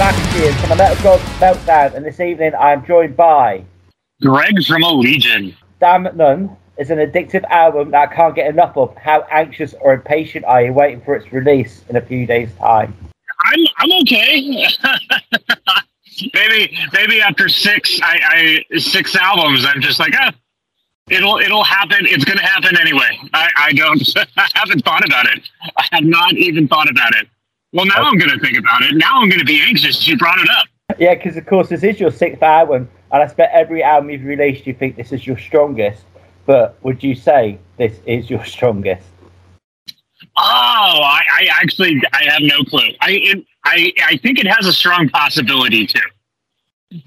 From the Metal Gods Meltdown, and this evening I am joined by Greg from Allegaeon. Damn None is an addictive album that I can't get enough of. How anxious or impatient are you waiting for its release in a few days' time? I'm I'm okay. maybe maybe after six I, I six albums, I'm just like, ah, it'll it'll happen. It's gonna happen anyway. I, I don't I haven't thought about it. I have not even thought about it. Well, now I'm gonna think about it. Now I'm gonna be anxious. You brought it up. Yeah, because of course this is your sixth album, and I expect every album you've released, you think this is your strongest. But would you say this is your strongest? Oh, I, I actually I have no clue. I it, I I think it has a strong possibility too.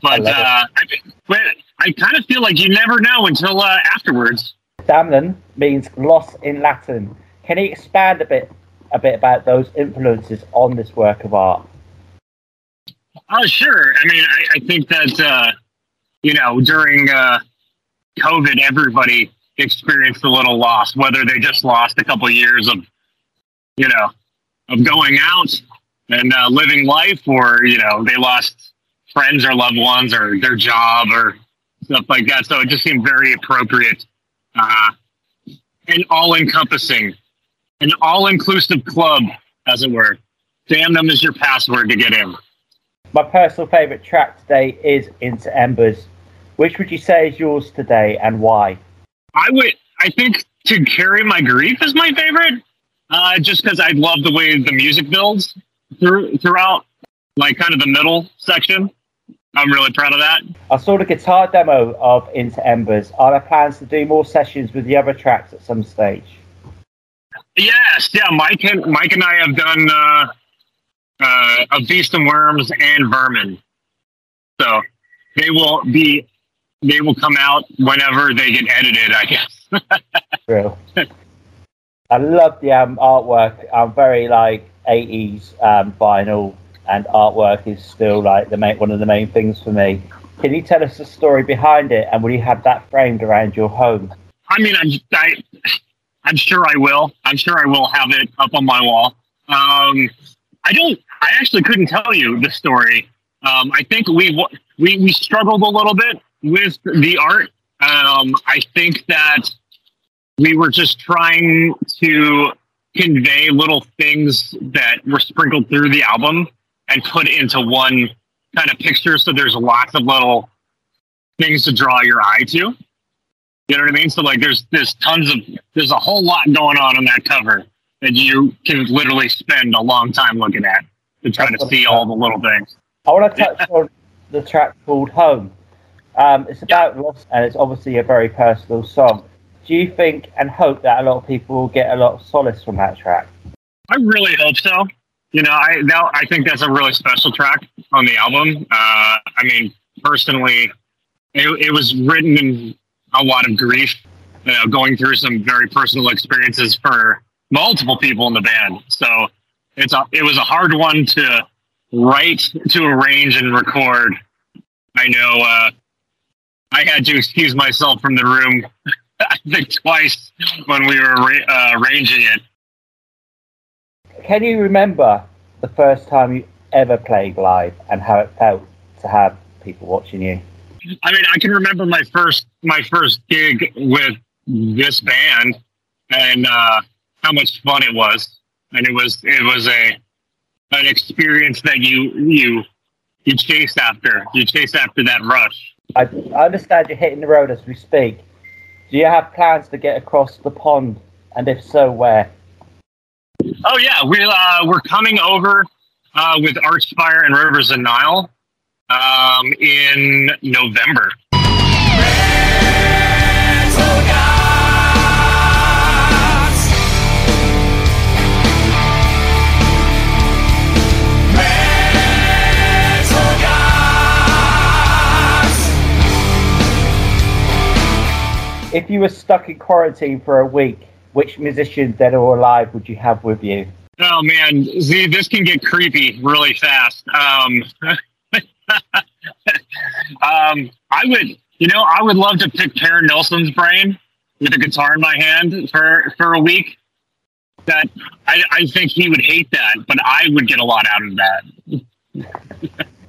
But uh, I, but I kind of feel like you never know until uh, afterwards. Damnum means loss in Latin. Can you expand a bit a bit about those influences on this work of art? Oh, sure. I mean, I, I think that uh, you know during uh, COVID, everybody experienced a little loss, whether they just lost a couple years of you know of going out and uh, living life, or you know they lost friends or loved ones or their job or stuff like that. So it just seemed very appropriate uh, and all encompassing, an all inclusive club, as it were. Damnum is your password to get in. My personal favourite track today is Into Embers. Which would you say is yours today and why? I would, I think, To Carry My Grief is my favorite, uh, just because I love the way the music builds through, throughout, like kind of the middle section. I'm really proud of that. I saw the guitar demo of Into Embers. Are there plans to do more sessions with the other tracks at some stage? Yes, yeah. Mike and Mike and I have done uh, uh, a Beast and Worms and Vermin, so they will be they will come out whenever they get edited. I guess. True. I love the um, artwork. I'm very like 80s um, vinyl and artwork is still like the main, one of the main things for me. Can you tell us the story behind it, and will you have that framed around your home? I mean, I'm, I, I'm sure I will. I'm sure I will have it up on my wall. Um, I don't. I actually couldn't tell you the story. Um, I think we we we struggled a little bit with the art. Um, I think that we were just trying to convey little things that were sprinkled through the album and put into one kind of picture. So there's lots of little things to draw your eye to. You know what I mean? So like there's there's tons of there's a whole lot going on on that cover that you can literally spend a long time looking at to try to see all the little things. I want to touch on the track called Home. Um, it's about loss and it's obviously a very personal song. Do you think and hope that a lot of people will get a lot of solace from that track? I really hope so you know, I that, I think that's a really special track on the album. Uh, I mean, personally, it, it, was written in a lot of grief, you know, going through some very personal experiences for multiple people in the band. So it's a, it was a hard one to write, to arrange, and record. I know uh, I had to excuse myself from the room. I think twice when we were uh, arranging it can you remember the first time you ever played live and how it felt to have people watching you? I mean, I can remember my first my first gig with this band and uh, how much fun it was, and it was it was a an experience that you you you chase after. You chase after that rush. I, I understand you're hitting the road as we speak. Do you have plans to get across the pond, and if so, where? Oh yeah, we uh, we're coming over uh, with Archspire and Rivers of Nihil um, in November. If you were stuck in quarantine for a week, which musician, dead or alive, would you have with you? Oh man, see, this can get creepy really fast. Um, um, I would, you know, I would love to pick Per Nilsson's brain with a guitar in my hand for for a week. That I, I think he would hate that, but I would get a lot out of that.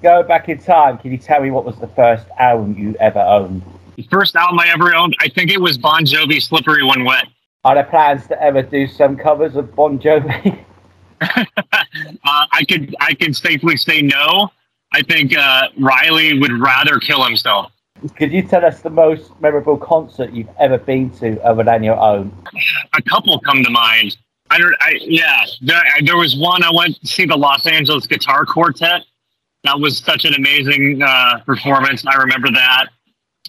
go back in time, can you tell me what was the first album you ever owned? The first album I ever owned, I think it was Bon Jovi "Slippery When Wet." Are there plans to ever do some covers of Bon Jovi? uh, I could I can safely say no. I think uh, Riley would rather kill himself. Could you tell us the most memorable concert you've ever been to other than your own? A couple come to mind. I don't. I, yeah, there, there was one I went to see the Los Angeles Guitar Quartet. That was such an amazing uh, performance. I remember that.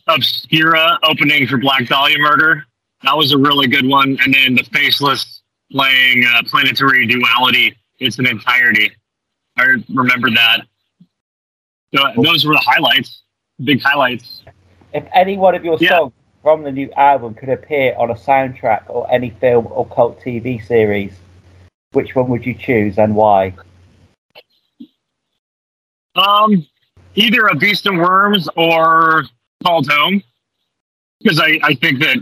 Obscura opening for Black Dahlia Murder. That was a really good one. And then the Faceless playing uh, Planetary Duality. It's an entirety. I remember that. So those were the highlights, big highlights. If any one of your Yeah. songs from the new album could appear on a soundtrack or any film or cult TV series, which one would you choose and why? Um, either a Beast and Worms or Called Home, because I, I think that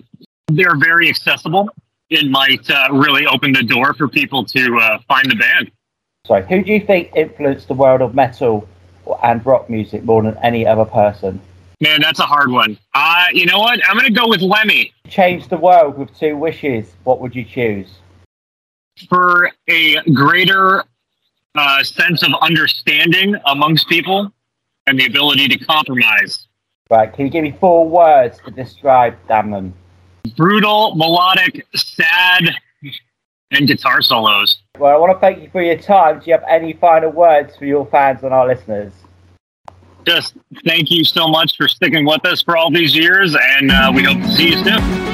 they're very accessible. It might uh, really open the door for people to uh, find the band. Sorry, who do you think influenced the world of metal and rock music more than any other person? Man, that's a hard one. Uh, you know what? I'm going to go with Lemmy Change the world with two wishes. What would you choose? for a greater uh, sense of understanding amongst people and the ability to compromise. Right, can you give me four words to describe Damnum? Brutal, melodic, sad, and guitar solos. Well, I want to thank you for your time. Do you have any final words for your fans and our listeners? just thank you so much for sticking with us for all these years, and uh, we hope to see you soon.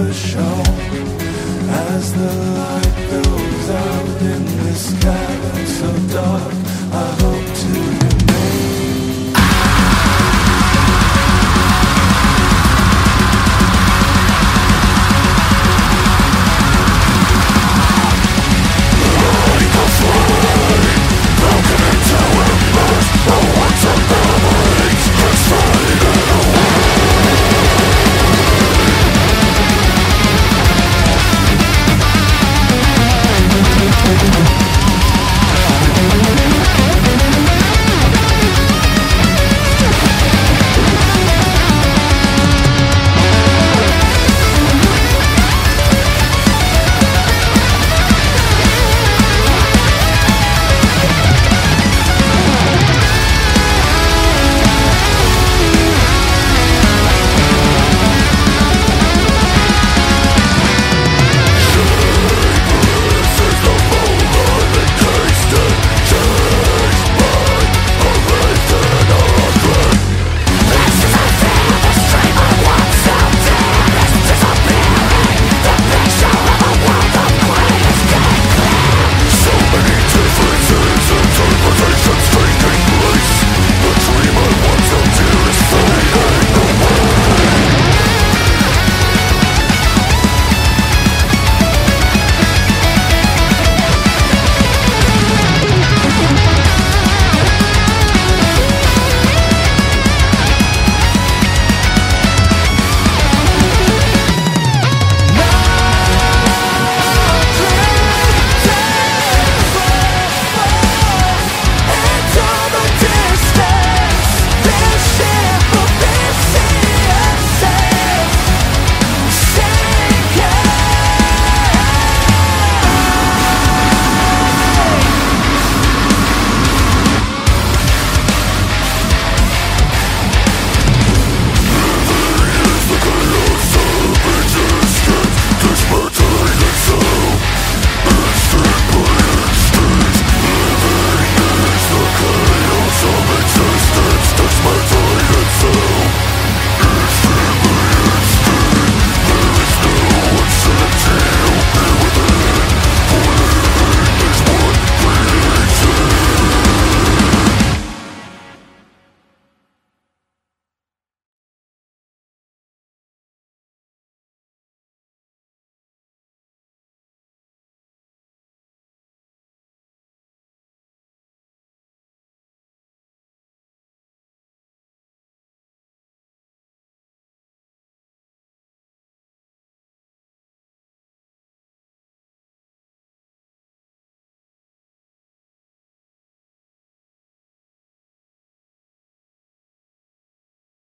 Never shone. As the light goes out in this cavern so dark,